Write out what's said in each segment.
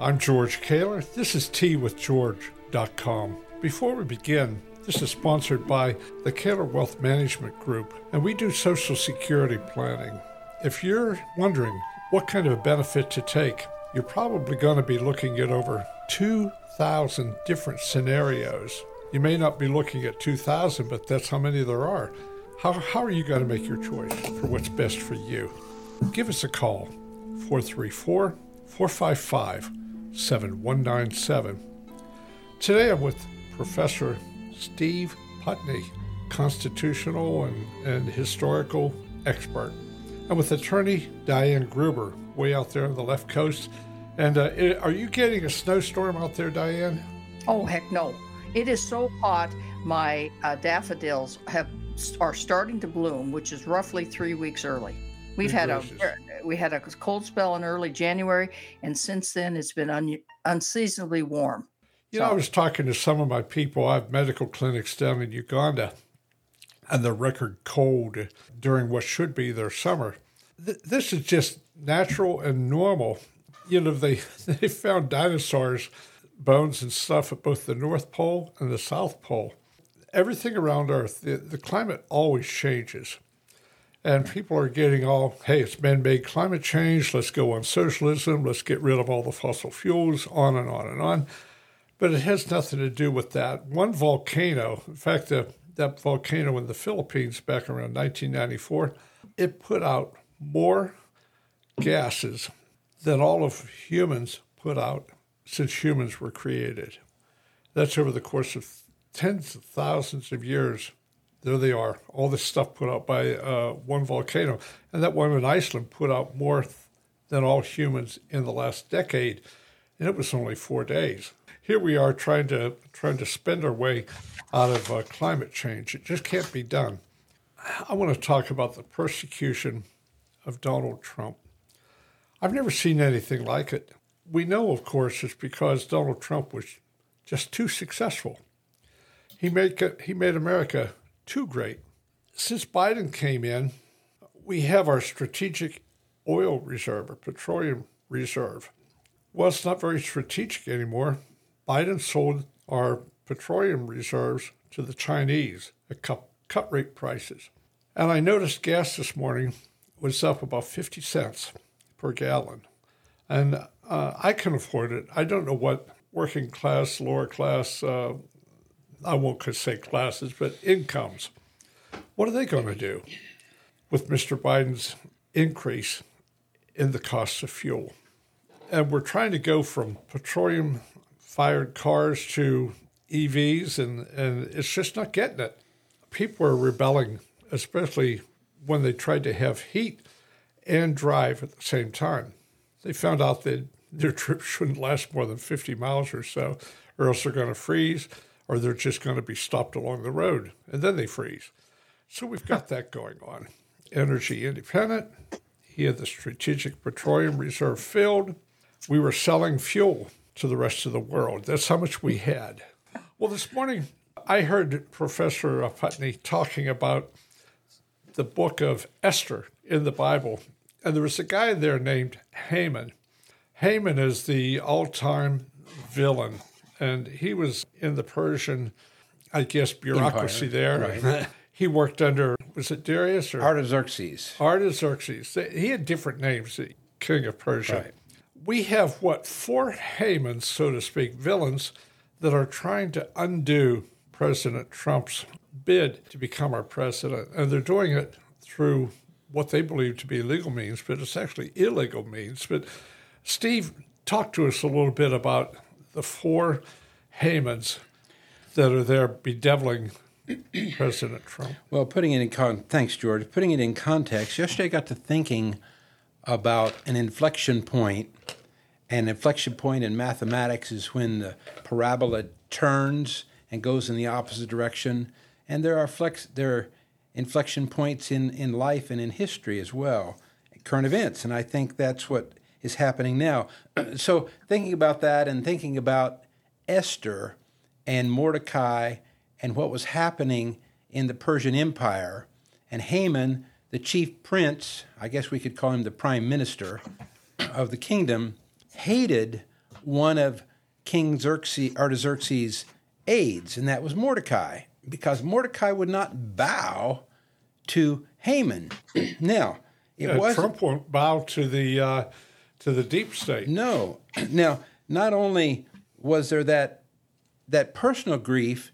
I'm George Kaler. This is teawithgeorge.com. Before we begin, this is sponsored by the Kaler Wealth Management Group, and we do Social Security planning. If you're wondering what kind of a benefit to take, you're probably going to be looking at over 2,000 different scenarios. You may not be looking at 2,000, but that's how many there are. How, how are you going to make your choice for what's best for you? Give us a call, 434 455 7197. Today I'm with Professor Steve Putney, constitutional and, and historical expert, and with attorney Diane Gruber, way out there on the left coast. And uh, are you getting a snowstorm out there, Diane? Oh, heck no. It is so hot, my uh, daffodils have are starting to bloom, which is roughly three weeks early. We've had a we had a cold spell in early January, and since then it's been un, unseasonably warm. You so. know, I was talking to some of my people. I have medical clinics down in Uganda, and the record cold during what should be their summer. Th- this is just natural and normal. You know, they they found dinosaurs bones and stuff at both the North Pole and the South Pole. Everything around Earth, the, the climate always changes. And people are getting all, hey, it's man made climate change. Let's go on socialism. Let's get rid of all the fossil fuels, on and on and on. But it has nothing to do with that. One volcano, in fact, the, that volcano in the Philippines back around 1994, it put out more gases than all of humans put out since humans were created. That's over the course of tens of thousands of years there they are, all this stuff put out by uh, one volcano. And that one in Iceland put out more than all humans in the last decade, and it was only four days. Here we are trying to trying to spend our way out of uh, climate change. It just can't be done. I want to talk about the persecution of Donald Trump. I've never seen anything like it. We know, of course, it's because Donald Trump was just too successful. He made he made America too great. Since Biden came in, we have our strategic oil reserve, or petroleum reserve. Well, it's not very strategic anymore. Biden sold our petroleum reserves to the Chinese at cut, cut rate prices. And I noticed gas this morning was up about 50 cents per gallon. And uh, I can afford it. I don't know what working class, lower class uh, I won't say classes, but incomes. What are they going to do with Mr. Biden's increase in the cost of fuel? And we're trying to go from petroleum fired cars to EVs, and, and it's just not getting it. People are rebelling, especially when they tried to have heat and drive at the same time. They found out that their trip shouldn't last more than 50 miles or so, or else they're going to freeze or they're just going to be stopped along the road and then they freeze. So we've got that going on. Energy independent. He had the Strategic Petroleum Reserve filled. We were selling fuel to the rest of the world. That's how much we had. Well, this morning I heard Professor Putney talking about the book of Esther in the Bible, and there was a guy there named Haman. Haman is the all time villain and he was in the Persian, I guess, bureaucracy Empire, there. Right. he worked under was it Darius or Artaxerxes? Artaxerxes. He had different names, the king of Persia. Right. We have what four Hamans, so to speak, villains that are trying to undo President Trump's bid to become our president, and they're doing it through what they believe to be legal means, but it's actually illegal means. But Steve, talk to us a little bit about the four Hamans that are there bedeviling President Trump. Well, putting it in con- thanks, George. Putting it in context, yesterday I got to thinking about an inflection point. An inflection point in mathematics is when the parabola turns and goes in the opposite direction. And there are flex there are inflection points in, in life and in history as well, current events. And I think that's what is happening now. so thinking about that and thinking about Esther and Mordecai and what was happening in the Persian Empire, and Haman, the chief prince, I guess we could call him the prime minister of the kingdom, hated one of King Xerxes, Artaxerxes' aides, and that was Mordecai, because Mordecai would not bow to Haman. now, it Yeah, was Trump won't bow to the uh, to the deep state. no. Now, not only was there that that personal grief,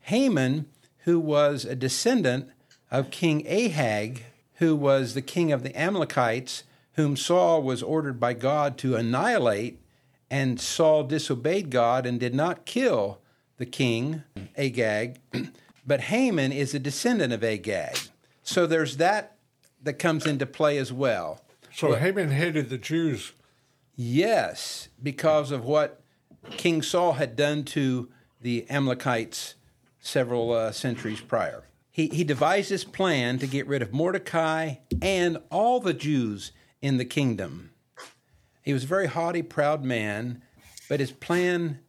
Haman, who was a descendant of King Agag, who was the king of the Amalekites, whom Saul was ordered by God to annihilate, and Saul disobeyed God and did not kill the king, Agag. But Haman is a descendant of Agag. So there's that that comes into play as well. So Haman hated the Jews. Yes, because of what King Saul had done to the Amalekites several uh, centuries prior. He, he devised this plan to get rid of Mordecai and all the Jews in the kingdom. He was a very haughty, proud man, but his plan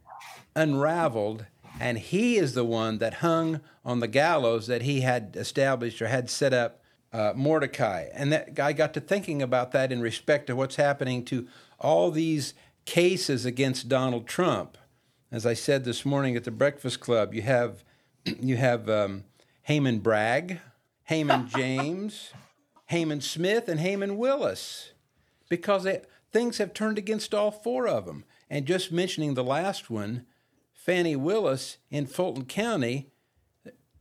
unraveled, and he is the one that hung on the gallows that he had established or had set up uh, Mordecai. And that guy got to thinking about that in respect to what's happening to all these cases against Donald Trump. As I said this morning at the Breakfast Club, you have you have um, Haman Bragg, Haman James, Haman Smith, and Haman Willis, because they, things have turned against all four of them. And just mentioning the last one, Fani Willis in Fulton County,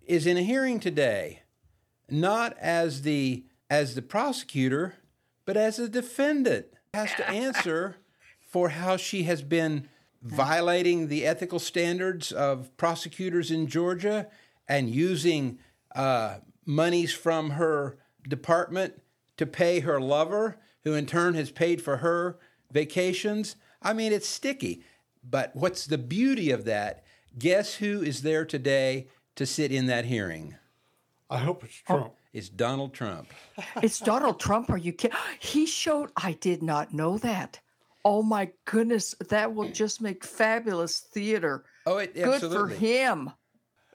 is in a hearing today, not as the as the prosecutor, but as a defendant. Has to answer for how she has been violating the ethical standards of prosecutors in Georgia and using uh, monies from her department to pay her lover, who in turn has paid for her vacations. I mean, it's sticky. But what's the beauty of that? Guess who is there today to sit in that hearing? I hope it's oh. Trump. It's Donald Trump. It's Donald Trump. Are you kidding? He showed. I did not know that. Oh my goodness, that will just make fabulous theater. Oh, it, Good absolutely. for him.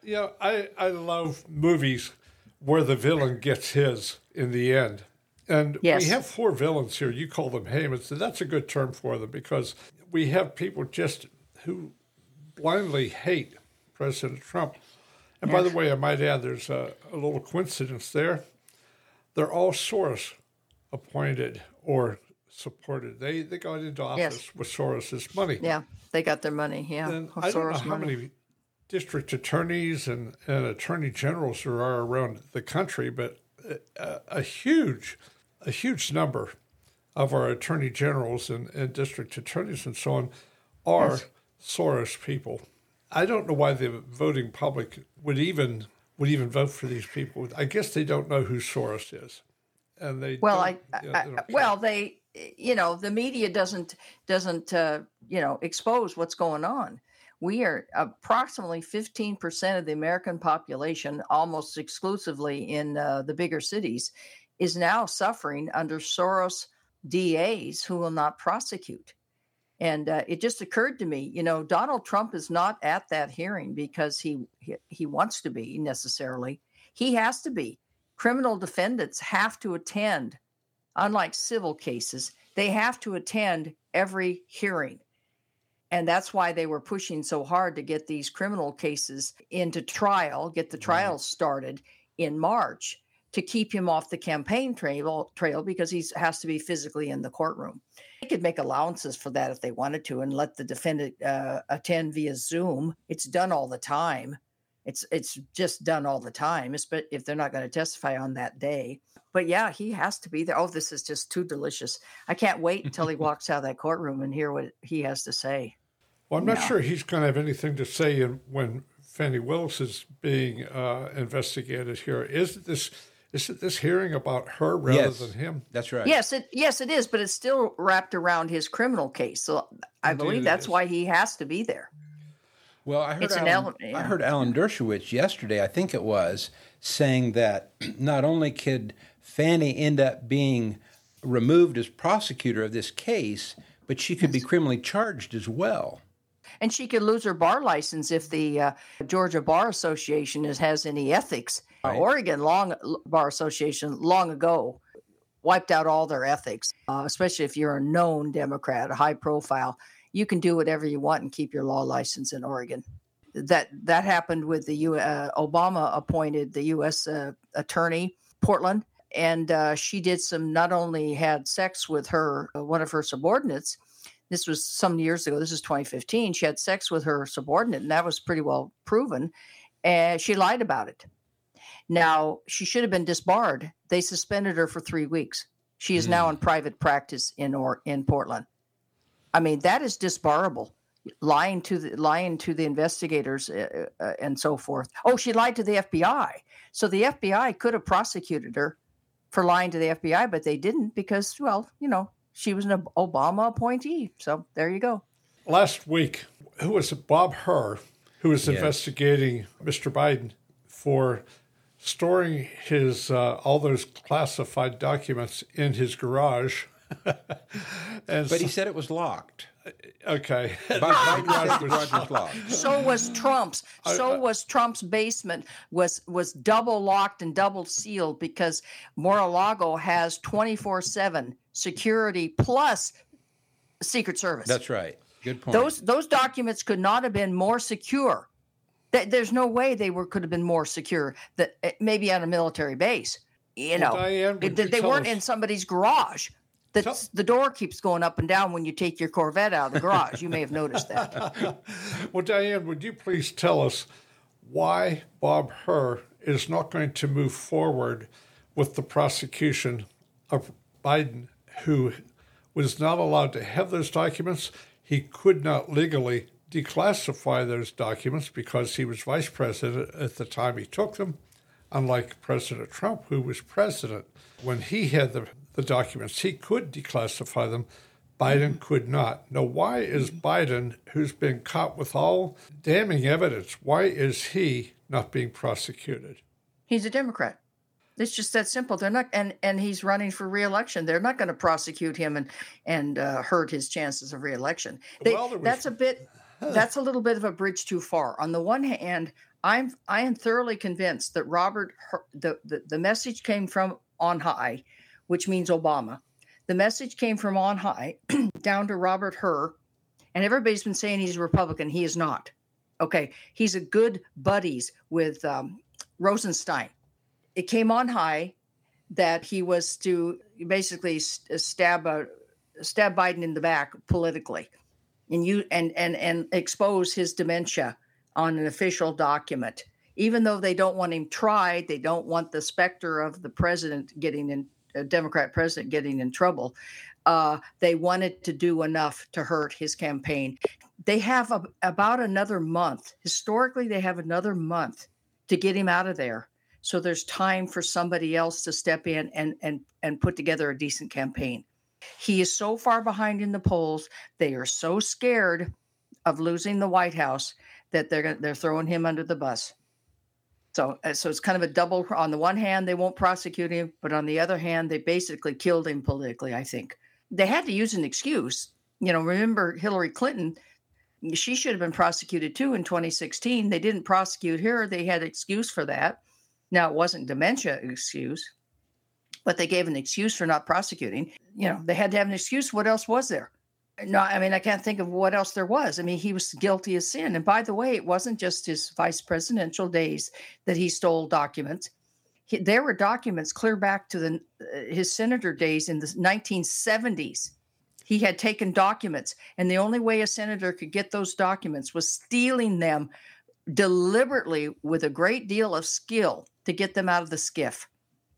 You know, I, I love movies where the villain gets his in the end. And Yes. we have four villains here. You call them Hamans, and that's a good term for them because we have people just who blindly hate President Trump. And by the way, I might add, there's a, a little coincidence there. They're all Soros appointed or supported. They they got into office Yes. with Soros's money. Yeah, they got their money. Yeah, And I don't know how money. many district attorneys and, and attorney generals there are around the country, but uh, a, a huge, a huge number of our attorney generals and, and district attorneys and so on are Yes. Soros people. I don't know why the voting public would even would even vote for these people. I guess they don't know who Soros is, and they Well, I, yeah, I, they don't well, they, you know, the media doesn't doesn't uh, you know expose what's going on. We are approximately 15% of the American population, almost exclusively in uh, the bigger cities, is now suffering under Soros DAs who will not prosecute. And uh, it just occurred to me, you know, Donald Trump is not at that hearing because he he, he wants to be necessarily. He has to be. Criminal defendants have to attend unlike civil cases, they have to attend every hearing. And that's why they were pushing so hard to get these criminal cases into trial, get the trials started in March to keep him off the campaign trail, trail because he has to be physically in the courtroom. They could make allowances for that if they wanted to and let the defendant uh, attend via Zoom. It's done all the time. It's it's just done all the time, if they're not going to testify on that day. But yeah, he has to be there. Oh, this is just too delicious. I can't wait until he walks out of that courtroom and hear what he has to say. Well, I'm not No. sure he's going to have anything to say in, when Fani Willis is being uh, investigated here. Is this is it this hearing about her rather Yes. than him? That's right. Yes, it yes it is, but it's still wrapped around his criminal case. So I Indeed believe that's is. why he has to be there. Well, I heard It's an Alan, element, I heard Alan Dershowitz yesterday, I think it was, saying that not only could Fani end up being removed as prosecutor of this case, but she could be criminally charged as well. And she could lose her bar license if the uh, Georgia Bar Association is, has any ethics. Right. Oregon long Bar Association long ago wiped out all their ethics, uh, especially if you're a known Democrat, a high profile. you can do whatever you want and keep your law license in Oregon. That that happened with the U. Uh, Obama appointed the U.S. Uh, attorney Portland, and uh, she did some. Not only had sex with her uh, one of her subordinates. This was some years ago. This is 2015. She had sex with her subordinate, and that was pretty well proven. And she lied about it. Now she should have been disbarred. They suspended her for three weeks. She is mm. now in private practice in or in Portland. I mean, that is disbarable. Lying to the lying to the investigators uh, uh, uh and so forth. Oh, she lied to the FBI. So the FBI could have prosecuted her for lying to the FBI, but they didn't because, well, you know, she was an Obama appointee. So there you go. Last week, who was it? Bob Hur, who was yes. investigating Mr. Biden for storing his uh, all those classified documents in his garage. but so, he said it was locked. Okay. so was Trump's. So was Trump's basement was was double locked and double sealed because Mar-a-Lago has 24/7 security plus Secret Service. That's right. Good point. Those those documents could not have been more secure there's no way they were could have been more secure. That eh, maybe on a military base, you know, well, Diane, they, they weren't us? in somebody's garage. The, tell- the door keeps going up and down when you take your Corvette out of the garage. you may have noticed that. well, Diane, would you please tell us why Bob Hur is not going to move forward with the prosecution of Biden, who was not allowed to have those documents? He could not legally declassify those documents because he was vice president at the time he took them, unlike President Trump, who was president. When he had the, the documents, he could declassify them. Biden could not. Now, why is Biden, who's been caught with all damning evidence, why is he not being prosecuted? He's a Democrat. It's just that simple. They're not, and and he's running for reelection. They're not going to prosecute him and and uh, hurt his chances of reelection. They, well, was, that's a bit that's a little bit of a bridge too far. On the one hand, I'm I am thoroughly convinced that Robert the, the the message came from on high, which means Obama. The message came from on high down to Robert Hur, and everybody's been saying he's a Republican. He is not. Okay, he's a good buddies with um, Rosenstein. It came on high that he was to basically stab a, stab Biden in the back politically. And you and and and expose his dementia on an official document. Even though they don't want him tried they don't want the specter of the president getting in a democrat president getting in trouble uh, they wanted to do enough to hurt his campaign. They have a, about another month historically they have another month to get him out of there so there's time for somebody else to step in and and and put together a decent campaign he is so far behind in the polls. They are so scared of losing the White House that they're they're throwing him under the bus. So, uh, so it's kind of a double. On the one hand, they won't prosecute him, but on the other hand, they basically killed him politically. I think they had to use an excuse. You know, remember Hillary Clinton? She should have been prosecuted too in 2016. They didn't prosecute her. They had excuse for that. Now it wasn't dementia excuse but they gave an excuse for not prosecuting. You know, they had to have an excuse. What else was there? No, I mean, I can't think of what else there was. I mean, he was guilty of sin. And by the way, it wasn't just his vice presidential days that he stole documents. He, there were documents clear back to the uh, his senator days in the 1970s. He had taken documents, and the only way a senator could get those documents was stealing them deliberately with a great deal of skill to get them out of the SCIF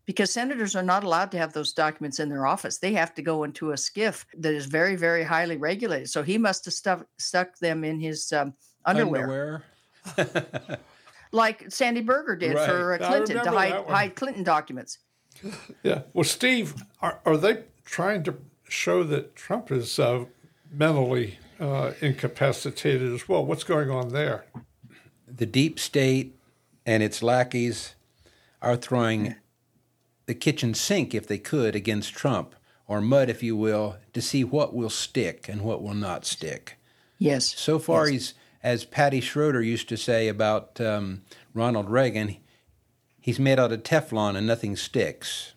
because senators are not allowed to have those documents in their office. They have to go into a SCIF that is very, very highly regulated. So he must have stuck, stuck them in his um, underwear. underwear. like Sandy Berger did right. for uh, Clinton to hide, hide Clinton documents. Yeah. Well, Steve, are, are they trying to show that Trump is uh, mentally uh, incapacitated as well? What's going on there? The deep state and its lackeys are throwing the kitchen sink, if they could, against Trump, or mud, if you will, to see what will stick and what will not stick. Yes. So far, yes. he's, as Patty Schroeder used to say about um, Ronald Reagan, he's made out of Teflon and nothing sticks.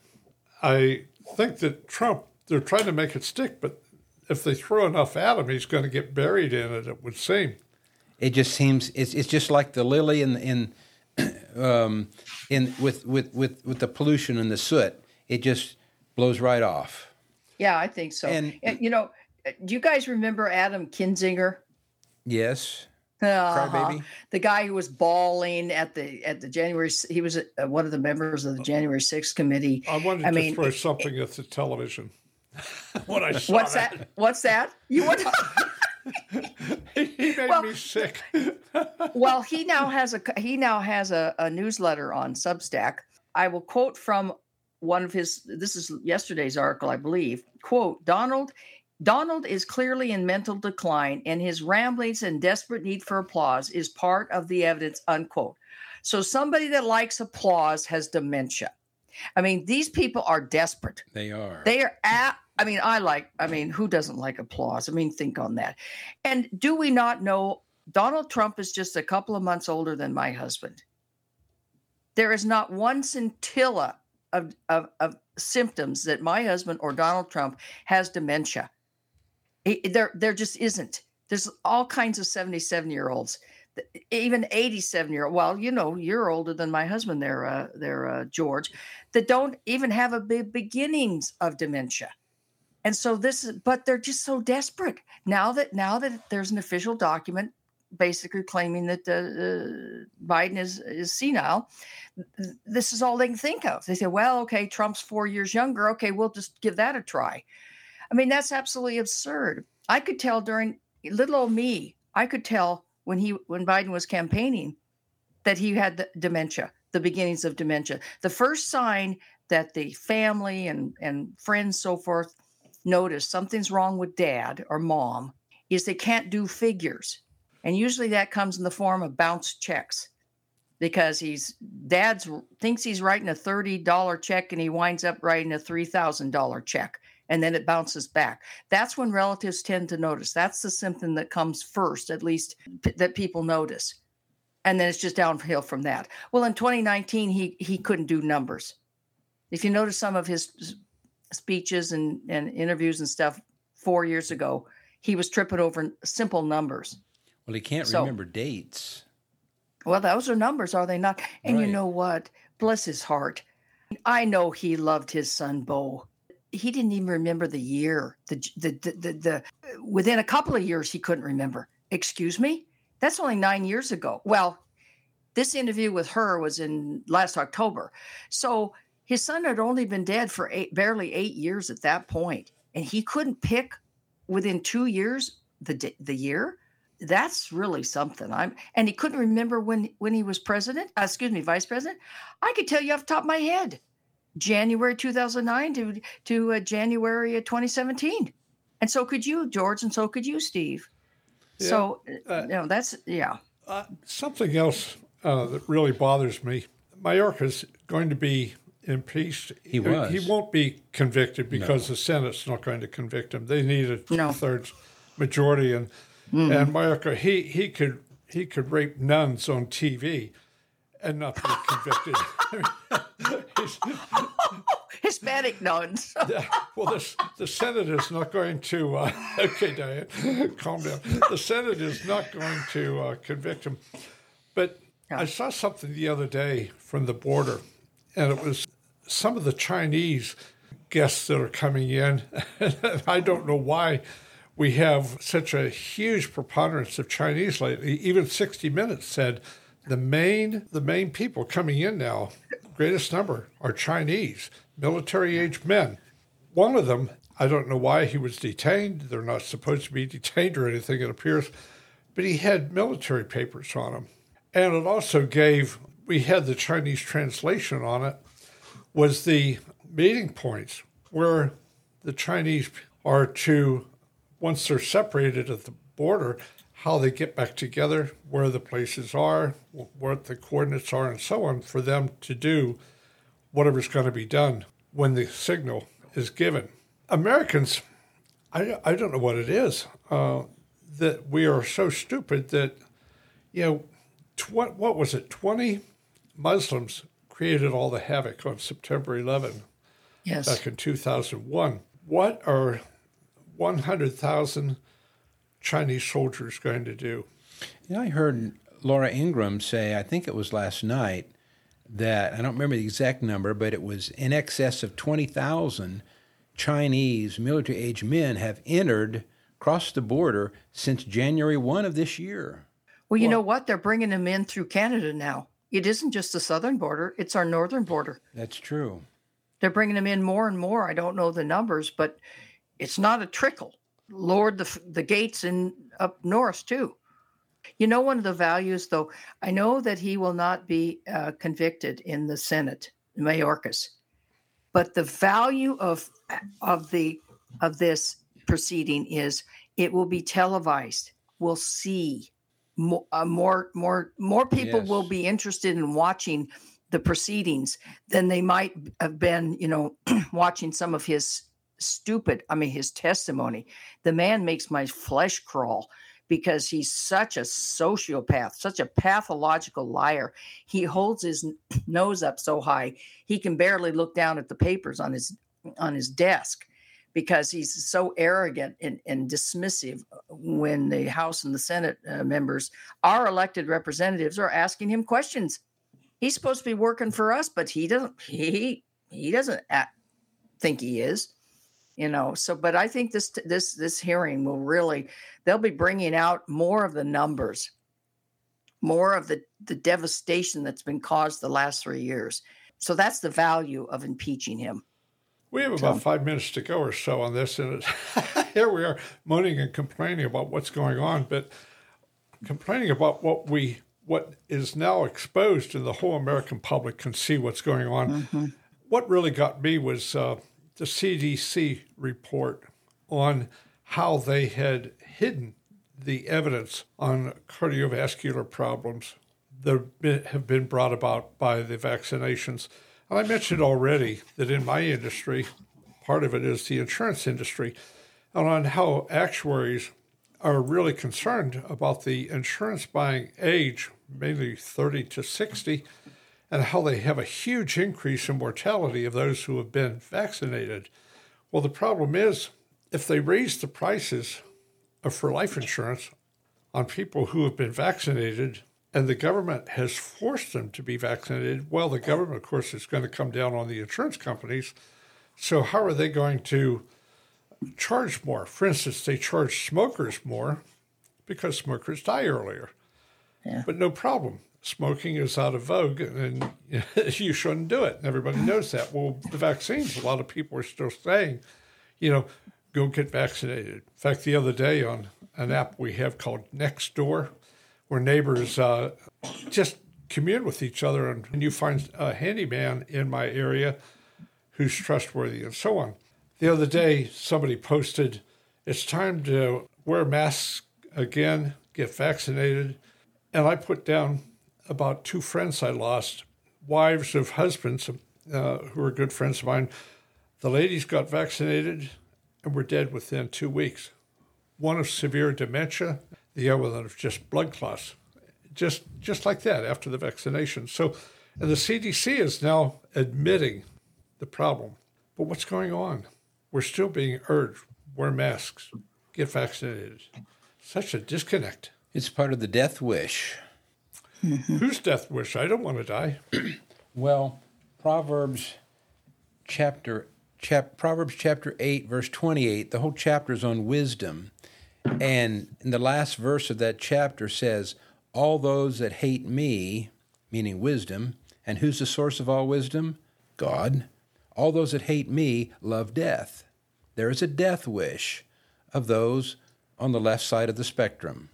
I think that Trump, they're trying to make it stick, but if they throw enough at him, he's going to get buried in it. It would seem. It just seems it's it's just like the lily in in um, in with, with with with the pollution and the soot. It just blows right off. Yeah, I think so. And, and you know, do you guys remember Adam Kinzinger? Yes. Uh-huh. The guy who was bawling at the at the January, he was a, uh, one of the members of the January 6th committee. I wanted I to mean, throw something at the television when I saw What's that? that? What's that? You want? he made well, me sick. well, he now has a he now has a, a newsletter on Substack. I will quote from one of his. This is yesterday's article, I believe. Quote: Donald Donald is clearly in mental decline, and his ramblings and desperate need for applause is part of the evidence, unquote. So somebody that likes applause has dementia. I mean, these people are desperate. They are. They are at, I mean, I like, I mean, who doesn't like applause? I mean, think on that. And do we not know Donald Trump is just a couple of months older than my husband? There is not one scintilla of, of, of symptoms that my husband or Donald Trump has dementia. There, there just isn't. There's all kinds of 77 year olds, even 87 year old. Well, you know, you're older than my husband there, uh, there, uh, George, that don't even have a big beginnings of dementia. And so this is, but they're just so desperate now that now that there's an official document basically claiming that uh, uh, Biden is is senile. This is all they can think of. They say, "Well, okay, Trump's four years younger. Okay, we'll just give that a try." I mean, that's absolutely absurd. I could tell during little old me, I could tell when he when Biden was campaigning that he had the dementia, the beginnings of dementia. The first sign that the family and and friends so forth notice something's wrong with dad or mom is they can't do figures. And usually that comes in the form of bounced checks because he's dad's thinks he's writing a $30 check and he winds up writing a $3,000 check and then it bounces back. That's when relatives tend to notice. That's the symptom that comes first, at least p- that people notice. And then it's just downhill from that. Well, in 2019, he he couldn't do numbers. If you notice some of his speeches and, and interviews and stuff four years ago, he was tripping over simple numbers. Well, he can't so, remember dates. Well, those are numbers, are they not? And right. you know what? Bless his heart. I know he loved his son Beau he didn't even remember the year. The, the the, the the within a couple of years he couldn't remember. Excuse me, that's only nine years ago. Well, this interview with her was in last October, so his son had only been dead for eight, barely eight years at that point, and he couldn't pick within two years the the year. That's really something. I'm and he couldn't remember when when he was president. Uh, excuse me, vice president. I could tell you off the top of my head. January 2009 to to uh, January 2017, and so could you, George, and so could you, Steve. Yeah, so uh, you know that's yeah. Uh, something else uh, that really bothers me: Mayorkas going to be impeached. He was. He won't be convicted because no. the Senate's not going to convict him. They need a two thirds majority, and mm-hmm. and Mayorkas he he could he could rape nuns on TV and not be convicted. Hispanic nuns. yeah, well, the, the Senate is not going to. Uh, okay, Diane, calm down. The Senate is not going to uh, convict him. But yeah. I saw something the other day from the border, and it was some of the Chinese guests that are coming in. I don't know why we have such a huge preponderance of Chinese lately. Even 60 Minutes said the main the main people coming in now, greatest number, are Chinese military age men. One of them, I don't know why he was detained. They're not supposed to be detained or anything, it appears, but he had military papers on him. And it also gave, we had the Chinese translation on it, was the meeting points where the Chinese are to, once they're separated at the border, how they get back together, where the places are, what the coordinates are, and so on, for them to do whatever's going to be done when the signal is given. Americans, I, I don't know what it is, uh, that we are so stupid that, you know, tw- what was it, 20 Muslims created all the havoc on September 11 yes. back in 2001. What are 100,000 Chinese soldiers going to do? You know, I heard Laura Ingraham say, I think it was last night, that I don't remember the exact number, but it was in excess of 20,000 Chinese military age men have entered, crossed the border since January 1 of this year. Well, you well, know what? They're bringing them in through Canada now. It isn't just the southern border, it's our northern border. That's true. They're bringing them in more and more. I don't know the numbers, but it's not a trickle. Lord, the, the gates in up north, too. You know, one of the values, though, I know that he will not be uh, convicted in the Senate, Mayorkas, but the value of of the of this proceeding is it will be televised. We'll see more uh, more more more people yes. will be interested in watching the proceedings than they might have been, you know, watching some of his stupid, I mean, his testimony. The man makes my flesh crawl because he's such a sociopath, such a pathological liar. He holds his nose up so high he can barely look down at the papers on his on his desk because he's so arrogant and, and dismissive when the House and the Senate uh, members, our elected representatives, are asking him questions. He's supposed to be working for us, but he doesn't. He he doesn't act, think he is you know so but i think this this this hearing will really they'll be bringing out more of the numbers more of the the devastation that's been caused the last three years so that's the value of impeaching him we have about five minutes to go or so on this and here we are moaning and complaining about what's going on but complaining about what we what is now exposed and the whole american public can see what's going on mm-hmm. what really got me was uh, the CDC report on how they had hidden the evidence on cardiovascular problems that have been brought about by the vaccinations. I mentioned already that in my industry, part of it is the insurance industry, and on how actuaries are really concerned about the insurance buying age, mainly 30 to 60, and how they have a huge increase in mortality of those who have been vaccinated. Well, the problem is if they raise the prices for life insurance on people who have been vaccinated and the government has forced them to be vaccinated, well, the government, of course, is going to come down on the insurance companies. So, how are they going to charge more? For instance, they charge smokers more because smokers die earlier. Yeah. But no problem smoking is out of vogue and you shouldn't do it. And everybody knows that. Well, the vaccines, a lot of people are still saying, you know, go get vaccinated. In fact, the other day on an app we have called Nextdoor, where neighbors uh, just commune with each other, and, and you find a handyman in my area who's trustworthy and so on. The other day, somebody posted, it's time to wear masks again, get vaccinated. And I put down about two friends I lost, wives of husbands uh, who were good friends of mine. The ladies got vaccinated and were dead within two weeks. One of severe dementia, the other one of just blood clots, just just like that after the vaccination. So, and the CDC is now admitting the problem. But what's going on? We're still being urged wear masks, get vaccinated. Such a disconnect. It's part of the death wish. Mm-hmm. Whose death wish? I don't want to die. well, Proverbs chapter chap, Proverbs chapter 8 verse 28, the whole chapter is on wisdom. And in the last verse of that chapter says, "All those that hate me, meaning wisdom, and who's the source of all wisdom? God. All those that hate me love death." There is a death wish of those on the left side of the spectrum.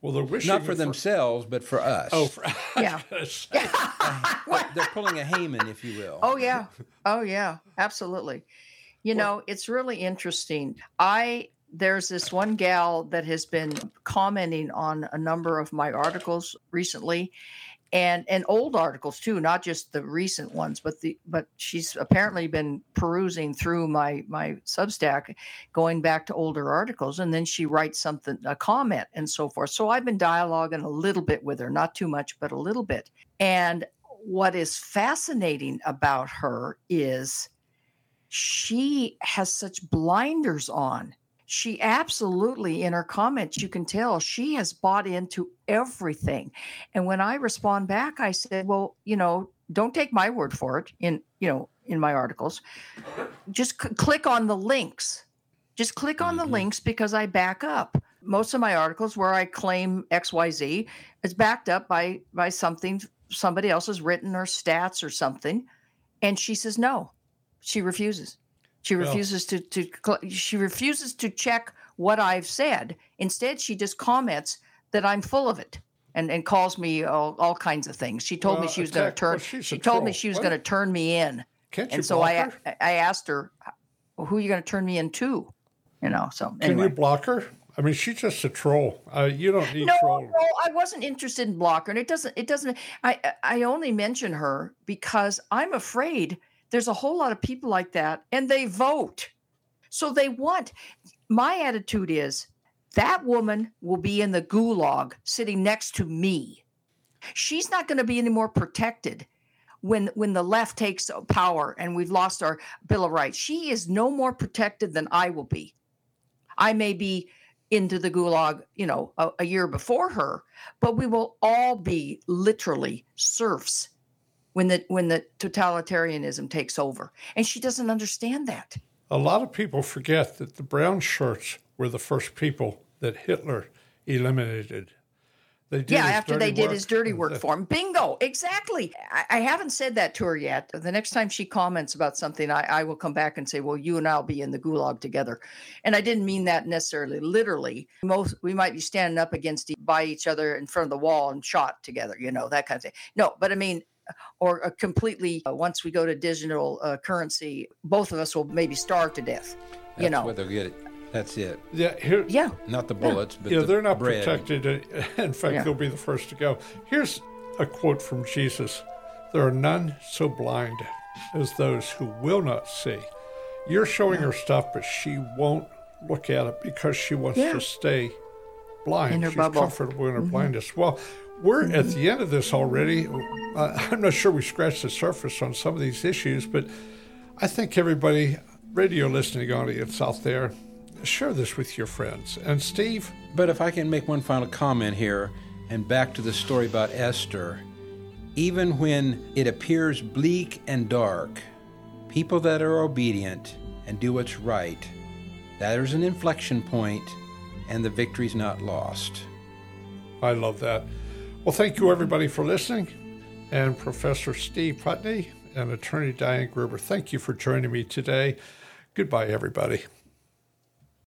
Well, they're wishing not for, for themselves, but for us. Oh, for, us. yeah. uh, they're pulling a Haman, if you will. Oh yeah, oh yeah, absolutely. You well, know, it's really interesting. I there's this one gal that has been commenting on a number of my articles recently, and and old articles too, not just the recent ones, but the but she's apparently been perusing through my my Substack, going back to older articles, and then she writes something, a comment, and so forth. So I've been dialoguing a little bit with her, not too much, but a little bit. And what is fascinating about her is she has such blinders on she absolutely in her comments you can tell she has bought into everything. And when i respond back i said well you know don't take my word for it in you know in my articles. Just c- click on the links. Just click on mm-hmm. the links because i back up. Most of my articles where i claim xyz is backed up by by something somebody else has written or stats or something. And she says no. She refuses she refuses to, to she refuses to check what I've said. Instead, she just comments that I'm full of it and, and calls me all, all kinds of things. She told well, me she was going to turn. Well, she told me she was going to turn me in. Can't you and so I her? I asked her, well, "Who are you going to turn me into?" You know. So anyway. can you block her? I mean, she's just a troll. Uh, you don't need no, troll. No, I wasn't interested in block her, and it doesn't. It doesn't. I I only mention her because I'm afraid there's a whole lot of people like that, and they vote. So they want. My attitude is that woman will be in the gulag sitting next to me. She's not going to be any more protected when when the left takes power and we've lost our bill of rights. She is no more protected than I will be. I may be into the gulag, you know, a, a year before her, but we will all be literally serfs when the when the totalitarianism takes over and she doesn't understand that a lot of people forget that the brown shirts were the first people that hitler eliminated yeah, after they did his dirty work for him. Bingo, exactly. I, I, haven't said that to her yet. The next time she comments about something, I, I, will come back and say, "Well, you and I'll be in the gulag together." And I didn't mean that necessarily literally. Most we might be standing up against by each other in front of the wall and shot together, you know, that kind of thing. No, but I mean or a completely uh, once we go to digital uh, currency both of us will maybe starve to death you know where they'll get it that's it yeah here, yeah not the bullets yeah. but yeah the they're not bread. protected in fact yeah. they'll be the first to go here's a quote from jesus there are none so blind as those who will not see you're showing yeah. her stuff but she won't look at it because she wants to stay blind in her she's bubble. comfortable in her mm-hmm. blindness well we're at the end of this already. Uh, I'm not sure we scratched the surface on some of these issues, but I think everybody, radio listening audience out there, share this with your friends. And Steve? But if I can make one final comment here, and back to the story about Esther, even when it appears bleak and dark, people that are obedient and do what's right, that is an inflection point, and the victory's not lost. I love that. Well, thank you everybody for listening. And Professor Steve Putney and Attorney Diane Gruber, thank you for joining me today. Goodbye, everybody.